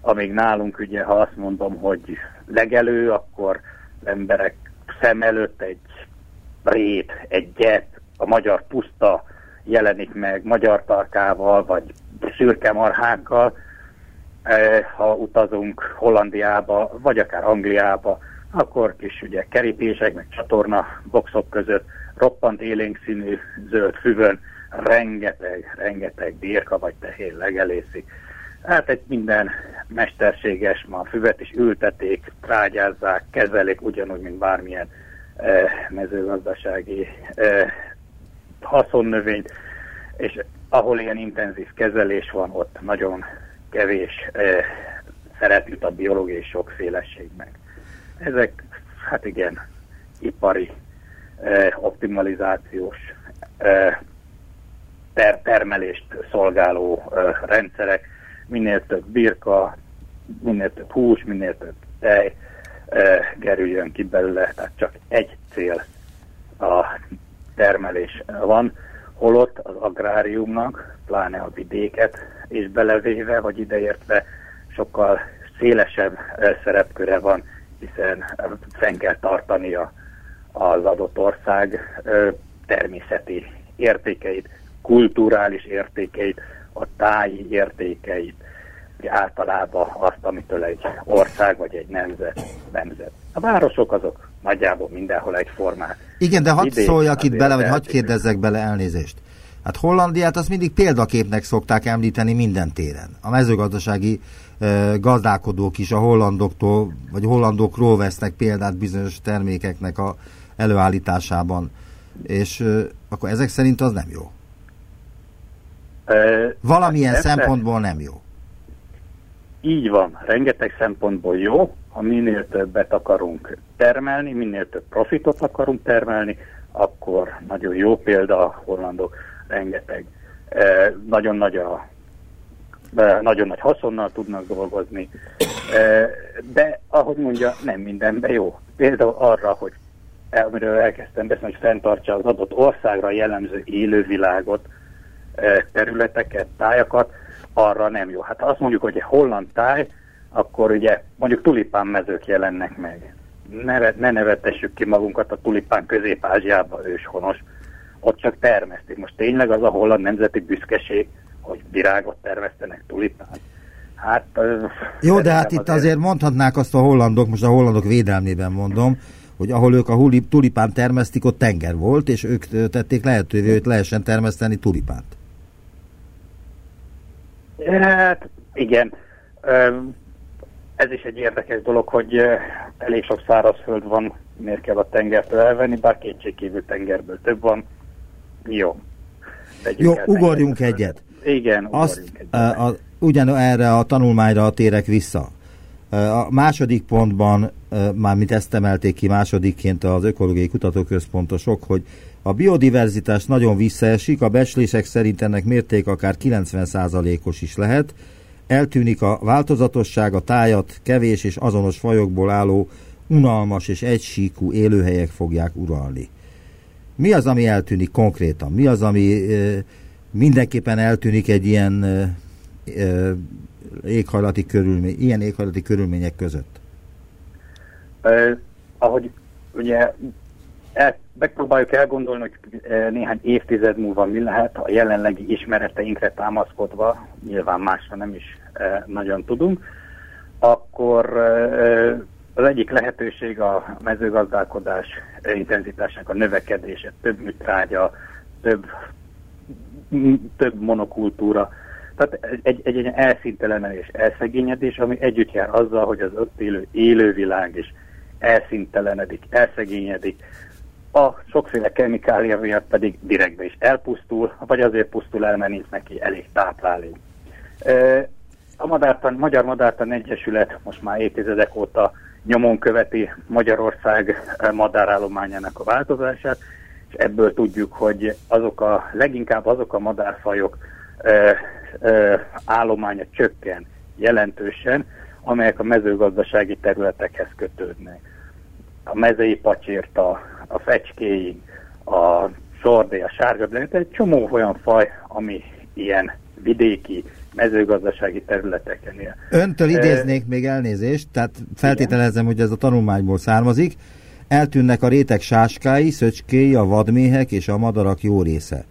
Amíg nálunk ugye, ha azt mondom, hogy legelő, akkor emberek szem előtt egy rét, egy gyet, a magyar puszta jelenik meg magyar tarkával, vagy szürke marhákkal, e, ha utazunk Hollandiába, vagy akár Angliába, akkor kis ugye kerítések, meg csatorna boxok között roppant élénk színű zöld füvön rengeteg, rengeteg birka vagy tehén legelészik. Hát egy minden mesterséges, ma a füvet is ültetik, trágyázzák, kezelik ugyanúgy, mint bármilyen eh, mezőgazdasági eh, haszonnövényt, és ahol ilyen intenzív kezelés van, ott nagyon kevés eh, szeret jut a biológiai sokféleségnek. Ezek, hát igen, ipari optimalizációs eh, ter termelést szolgáló rendszerek, minél több birka, minél több hús, minél több tej eh, ki belőle, tehát csak egy cél a termelés van, holott az agráriumnak, pláne a vidéket és belevéve, vagy ideértve sokkal szélesebb szerepköre van, hiszen fenn kell tartania az adott ország természeti értékeit, kulturális értékeit, a táji értékeit, általában azt, amitől egy ország vagy egy nemzet nemzet. A városok azok nagyjából mindenhol egyformák. Igen, de hadd szóljak itt bele, vagy hadd kérdezzek bele elnézést. Hát Hollandiát azt mindig példaképnek szokták említeni minden téren. A mezőgazdasági e, gazdálkodók is a hollandoktól, vagy hollandokról vesznek példát bizonyos termékeknek a előállításában. És e, akkor ezek szerint az nem jó. E, Valamilyen hát szempontból nem jó. Így van, rengeteg szempontból jó, ha minél többet akarunk termelni, minél több profitot akarunk termelni, akkor nagyon jó példa a hollandok, rengeteg, eh, nagyon nagy a eh, nagyon nagy haszonnal tudnak dolgozni, eh, de ahogy mondja, nem mindenben jó. Például arra, hogy amiről elkezdtem beszélni, hogy fenntartsa az adott országra jellemző élővilágot, területeket, tájakat, arra nem jó. Hát azt mondjuk, hogy egy holland táj, akkor ugye mondjuk tulipán mezők jelennek meg. Ne, ne nevetessük ki magunkat a tulipán közép-ázsiába őshonos. Ott csak termesztik. Most tényleg az a holland nemzeti büszkeség, hogy virágot termesztenek tulipán. Hát, Jó, de hát itt azért... azért mondhatnák azt a hollandok, most a hollandok védelmében mondom, hogy ahol ők a tulipán termesztik, ott tenger volt, és ők tették lehetővé, hogy lehessen termeszteni tulipánt. Hát igen, ez is egy érdekes dolog, hogy elég sok szárazföld van, miért kell a tengertől elvenni, bár kétségkívül tengerből több van. Jó. Jó, ugorjunk egyet. Igen, Azt, egyet. A, a, ugyan erre a tanulmányra térek vissza. A második pontban, már mint ezt emelték ki másodikként az Ökológiai Kutatóközpontosok, hogy a biodiverzitás nagyon visszaesik, a becslések szerint ennek mérték akár 90%-os is lehet, eltűnik a változatosság, a tájat kevés és azonos fajokból álló unalmas és egysíkú élőhelyek fogják uralni. Mi az, ami eltűnik konkrétan? Mi az, ami e, mindenképpen eltűnik egy ilyen e, éghajlati körülmény, ilyen éghajlati körülmények között? Eh, ahogy ugye el, megpróbáljuk elgondolni, hogy e, néhány évtized múlva mi lehet a jelenlegi ismereteinkre támaszkodva, nyilván másra nem is e, nagyon tudunk, akkor e, az egyik lehetőség a mezőgazdálkodás intenzitásnak a növekedése, több műtrágya, több, több monokultúra, tehát egy, egy, egy elszintelenedés, elszegényedés, ami együtt jár azzal, hogy az ott élő élővilág is elszintelenedik, elszegényedik, a sokféle kemikália miatt pedig direktbe is elpusztul, vagy azért pusztul el, mert nincs neki elég táplálék. A Madártan, Magyar Madártan Egyesület most már évtizedek óta nyomon követi Magyarország madárállományának a változását, és ebből tudjuk, hogy azok a, leginkább azok a madárfajok ö, ö, állománya csökken jelentősen, amelyek a mezőgazdasági területekhez kötődnek. A mezei pacsírta, a fecskéi, a sordé, a sárga, egy csomó olyan faj, ami ilyen vidéki, mezőgazdasági területeken él. Öntől idéznék még elnézést, tehát feltételezem, hogy ez a tanulmányból származik. Eltűnnek a rétek sáskái, szöcskéi, a vadméhek és a madarak jó része.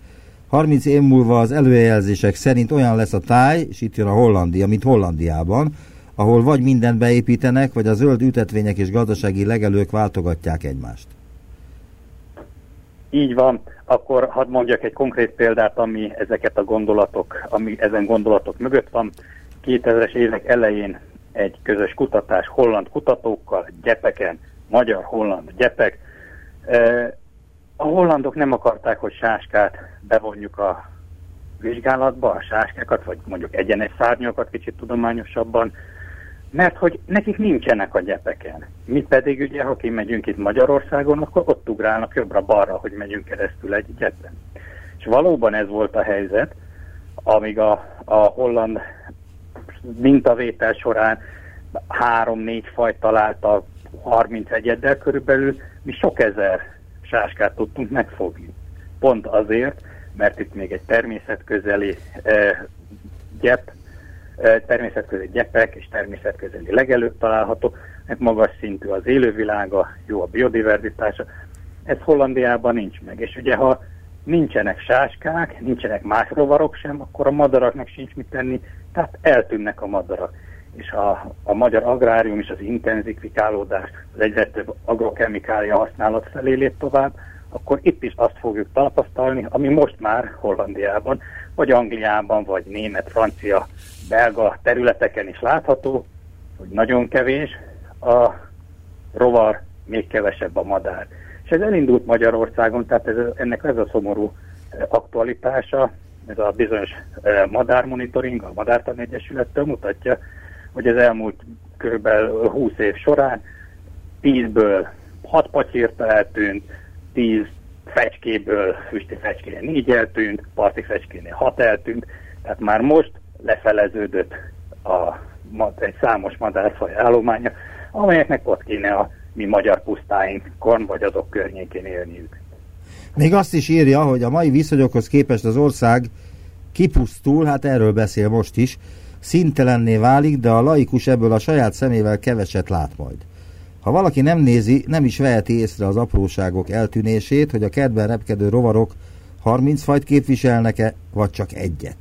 30 év múlva az előjelzések szerint olyan lesz a táj, és itt jön a Hollandia, mint Hollandiában, ahol vagy mindent beépítenek, vagy a zöld ütetvények és gazdasági legelők váltogatják egymást. Így van, akkor hadd mondjak egy konkrét példát, ami ezeket a gondolatok, ami ezen gondolatok mögött van. 2000-es évek elején egy közös kutatás holland kutatókkal, gyepeken, magyar-holland gyepek. A hollandok nem akarták, hogy sáskát bevonjuk a vizsgálatba, a sáskákat, vagy mondjuk egyenes szárnyakat kicsit tudományosabban, mert hogy nekik nincsenek a gyepeken. Mi pedig ugye, ha kimegyünk itt Magyarországon, akkor ott ugrálnak jobbra-balra, hogy megyünk keresztül egy gyepen. És valóban ez volt a helyzet, amíg a, a holland mintavétel során három-négy faj találta 30 egyeddel körülbelül, mi sok ezer sáskát tudtunk megfogni. Pont azért, mert itt még egy természetközeli eh, gyep természetközeli gyepek és természetközeli legelők található, mert magas szintű az élővilága, jó a biodiverzitása. Ez Hollandiában nincs meg. És ugye ha nincsenek sáskák, nincsenek más rovarok sem, akkor a madaraknak sincs mit tenni, tehát eltűnnek a madarak. És a, a magyar agrárium és az intenzifikálódás, az egyre több agrokemikália használat felé lép tovább, akkor itt is azt fogjuk tapasztalni, ami most már Hollandiában, vagy Angliában, vagy német, francia belga területeken is látható, hogy nagyon kevés a rovar, még kevesebb a madár. És ez elindult Magyarországon, tehát ez, ennek ez a szomorú eh, aktualitása, ez a bizonyos eh, madármonitoring, a Madártan Egyesülettől mutatja, hogy az elmúlt kb. 20 év során 10-ből 6 pacsírta eltűnt, 10 fecskéből, füsti fecskénél 4 eltűnt, parti fecskénél 6 eltűnt, tehát már most lefeleződött a, egy számos madárfaj állománya, amelyeknek ott kéne a mi magyar pusztáinkon, vagy azok környékén élniük. Még azt is írja, hogy a mai viszonyokhoz képest az ország kipusztul, hát erről beszél most is, szintelenné válik, de a laikus ebből a saját szemével keveset lát majd. Ha valaki nem nézi, nem is veheti észre az apróságok eltűnését, hogy a kedben repkedő rovarok 30 fajt képviselnek-e, vagy csak egyet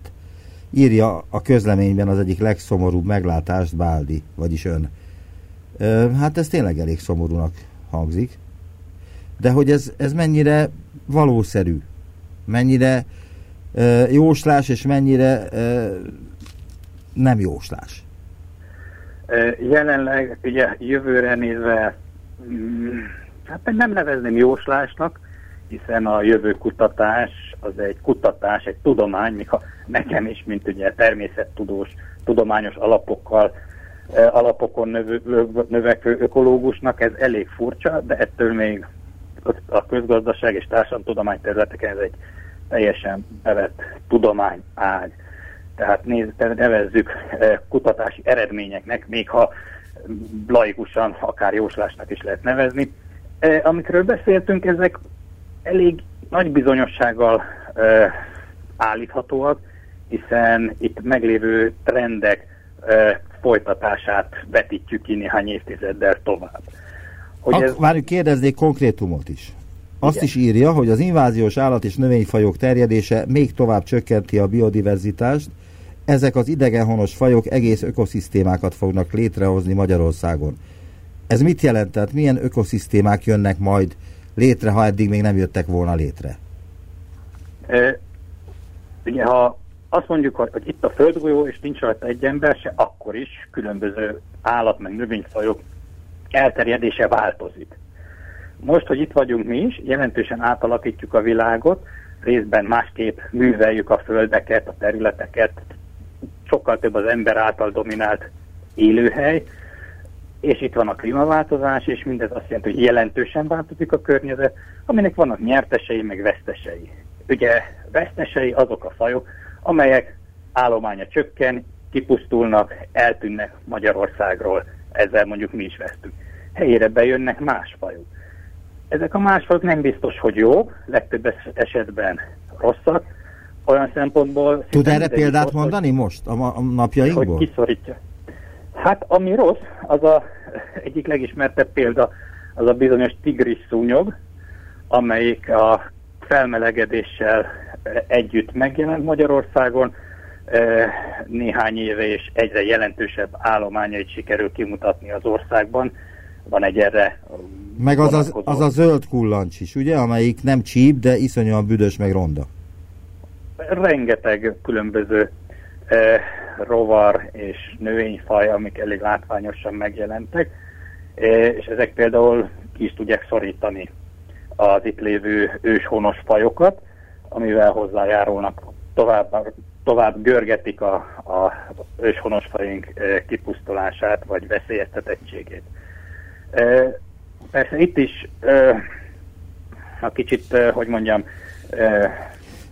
írja a közleményben az egyik legszomorúbb meglátást Báldi, vagyis ön. Hát ez tényleg elég szomorúnak hangzik. De hogy ez, ez mennyire valószerű, mennyire jóslás, és mennyire nem jóslás. Jelenleg ugye jövőre nézve mm, hát nem nevezném jóslásnak, hiszen a jövő kutatás az egy kutatás, egy tudomány, míg ha nekem is, mint ugye természettudós, tudományos alapokkal, alapokon növő, növekvő ökológusnak ez elég furcsa, de ettől még a közgazdaság és társadalomtudomány területeken ez egy teljesen bevett tudomány ág. Tehát nézz, nevezzük eh, kutatási eredményeknek, még ha laikusan, akár jóslásnak is lehet nevezni. Eh, amikről beszéltünk, ezek elég nagy bizonyossággal ö, állíthatóak, hiszen itt meglévő trendek folytatását vetítjük ki néhány évtizeddel tovább. Hogy Ak- ez... Várjuk, kérdeznék konkrétumot is. Azt Igen. is írja, hogy az inváziós állat és növényfajok terjedése még tovább csökkenti a biodiverzitást, ezek az idegenhonos fajok egész ökoszisztémákat fognak létrehozni Magyarországon. Ez mit jelent? Tehát milyen ökoszisztémák jönnek majd létre, ha eddig még nem jöttek volna létre? E, ugye, ha azt mondjuk, hogy, itt a földgolyó, és nincs rajta egy ember se, akkor is különböző állat meg növényfajok elterjedése változik. Most, hogy itt vagyunk mi is, jelentősen átalakítjuk a világot, részben másképp műveljük a földeket, a területeket, sokkal több az ember által dominált élőhely, és itt van a klímaváltozás, és mindez azt jelenti, hogy jelentősen változik a környezet, aminek vannak nyertesei, meg vesztesei. Ugye vesztesei azok a fajok, amelyek állománya csökken, kipusztulnak, eltűnnek Magyarországról, ezzel mondjuk mi is vesztünk. Helyére bejönnek más fajok. Ezek a más fajok nem biztos, hogy jók, legtöbb esetben rosszak, olyan szempontból... Tud erre példát rossz, mondani most a, a napjainkból? Hogy kiszorítja. Hát ami rossz, az a egyik legismertebb példa, az a bizonyos tigris szúnyog, amelyik a felmelegedéssel együtt megjelent Magyarországon, néhány éve és egyre jelentősebb állományait sikerül kimutatni az országban. Van egy erre Meg az, az, az a zöld kullancs is, ugye, amelyik nem csíp, de iszonyúan büdös meg ronda. Rengeteg különböző eh, rovar és növényfaj, amik elég látványosan megjelentek, eh, és ezek például ki is tudják szorítani az itt lévő őshonos fajokat, amivel hozzájárulnak tovább, tovább görgetik a, a őshonos fajunk eh, kipusztulását vagy veszélyeztetettségét. Eh, persze itt is a kicsit, hogy mondjam,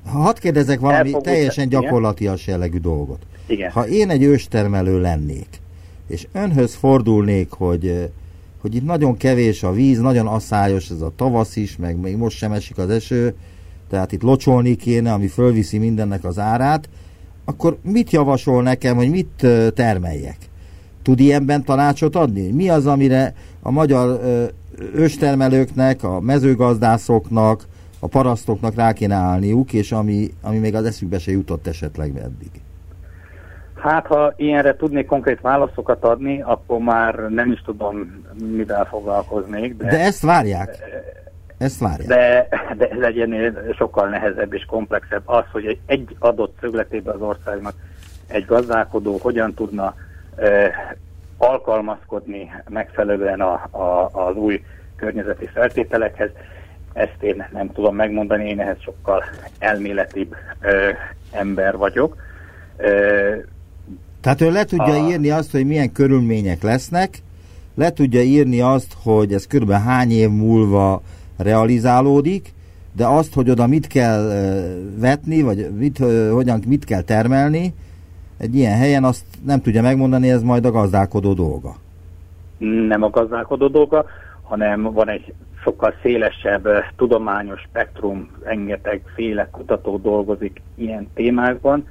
ha hadd kérdezek valami Elfogult, teljesen gyakorlatias jellegű dolgot. Igen. Ha én egy őstermelő lennék, és önhöz fordulnék, hogy, hogy itt nagyon kevés a víz, nagyon asszályos ez a tavasz is, meg még most sem esik az eső, tehát itt locsolni kéne, ami fölviszi mindennek az árát, akkor mit javasol nekem, hogy mit termeljek? Tud ilyenben tanácsot adni? Mi az, amire a magyar őstermelőknek, a mezőgazdászoknak, a parasztoknak rá kéne állniuk, és ami, ami még az eszükbe se jutott esetleg eddig? Hát, ha ilyenre tudnék konkrét válaszokat adni, akkor már nem is tudom, mivel foglalkoznék. De, de ezt várják. Ezt várják. De, de ez legyen sokkal nehezebb és komplexebb az, hogy egy adott szögletében az országnak egy gazdálkodó hogyan tudna eh, alkalmazkodni megfelelően a, a, az új környezeti feltételekhez. Ezt én nem tudom megmondani, én ehhez sokkal elméletibb ö, ember vagyok. Ö, Tehát ő le tudja a... írni azt, hogy milyen körülmények lesznek, le tudja írni azt, hogy ez kb. hány év múlva realizálódik, de azt, hogy oda mit kell vetni, vagy mit, hogyan, mit kell termelni, egy ilyen helyen azt nem tudja megmondani, ez majd a gazdálkodó dolga. Nem a gazdálkodó dolga, hanem van egy sokkal szélesebb tudományos spektrum, rengeteg féle kutató dolgozik ilyen témákban.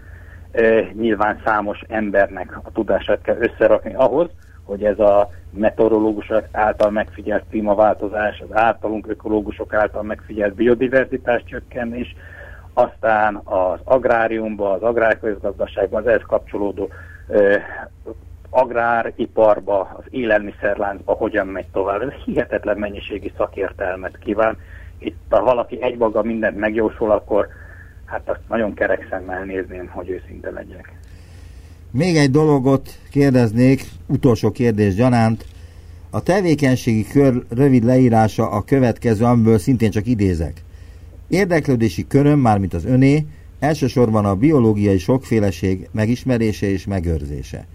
Nyilván számos embernek a tudását kell összerakni ahhoz, hogy ez a meteorológusok által megfigyelt klímaváltozás, az általunk ökológusok által megfigyelt biodiverzitás csökkenés, aztán az agráriumban, az agrárközgazdaságban, az ehhez kapcsolódó agráriparba, az élelmiszerláncba hogyan megy tovább. Ez hihetetlen mennyiségi szakértelmet kíván. Itt ha valaki egymaga mindent megjósol, akkor hát azt nagyon kerek szemmel nézném, hogy őszinte legyek. Még egy dologot kérdeznék, utolsó kérdés gyanánt. A tevékenységi kör rövid leírása a következő, amiből szintén csak idézek. Érdeklődési köröm, mármint az öné, elsősorban a biológiai sokféleség megismerése és megőrzése.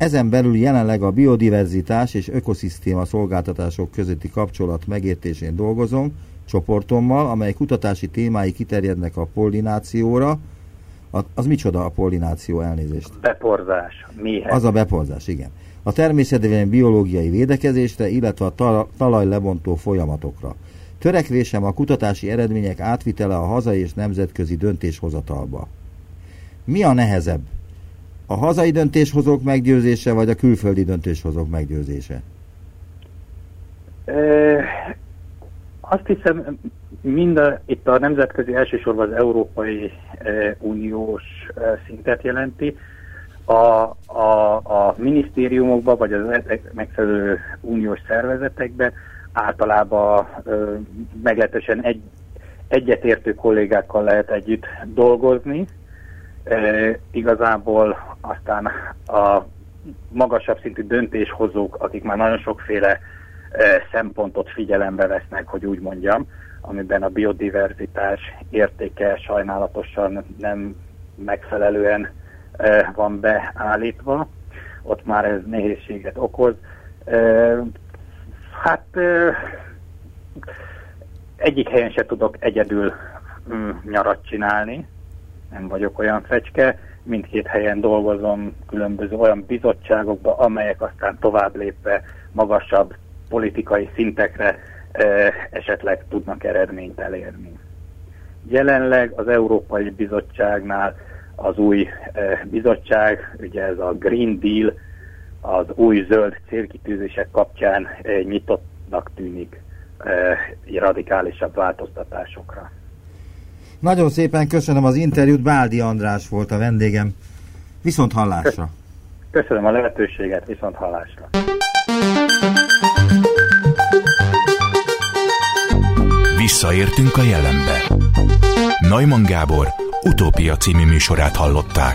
Ezen belül jelenleg a biodiverzitás és ökoszisztéma szolgáltatások közötti kapcsolat megértésén dolgozom, csoportommal, amely kutatási témái kiterjednek a pollinációra. Az micsoda a pollináció elnézést? Beporzás. Mihez? Az a beporzás, igen. A természetesen biológiai védekezésre, illetve a ta, talajlebontó folyamatokra. Törekvésem a kutatási eredmények átvitele a hazai és nemzetközi döntéshozatalba. Mi a nehezebb? A hazai döntéshozók meggyőzése, vagy a külföldi döntéshozók meggyőzése? Azt hiszem, mind a, itt a nemzetközi elsősorban az Európai e, Uniós szintet jelenti. A, a, a minisztériumokban, vagy az megfelelő uniós szervezetekben általában meglehetősen egy, egyetértő kollégákkal lehet együtt dolgozni, E, igazából aztán a magasabb szintű döntéshozók, akik már nagyon sokféle szempontot figyelembe vesznek, hogy úgy mondjam, amiben a biodiverzitás értéke sajnálatosan nem megfelelően van beállítva. Ott már ez nehézséget okoz. Hát egyik helyen se tudok egyedül mm, nyarat csinálni, nem vagyok olyan fecske, mindkét helyen dolgozom különböző olyan bizottságokba, amelyek aztán tovább lépve magasabb politikai szintekre e, esetleg tudnak eredményt elérni. Jelenleg az Európai Bizottságnál az új e, bizottság, ugye ez a Green Deal, az új zöld célkitűzések kapcsán e, nyitottnak tűnik e, radikálisabb változtatásokra. Nagyon szépen köszönöm az interjút, Báldi András volt a vendégem. Viszont hallásra! Köszönöm a lehetőséget, viszont hallásra! Visszaértünk a jelenbe. Neumann Gábor utópia című műsorát hallották.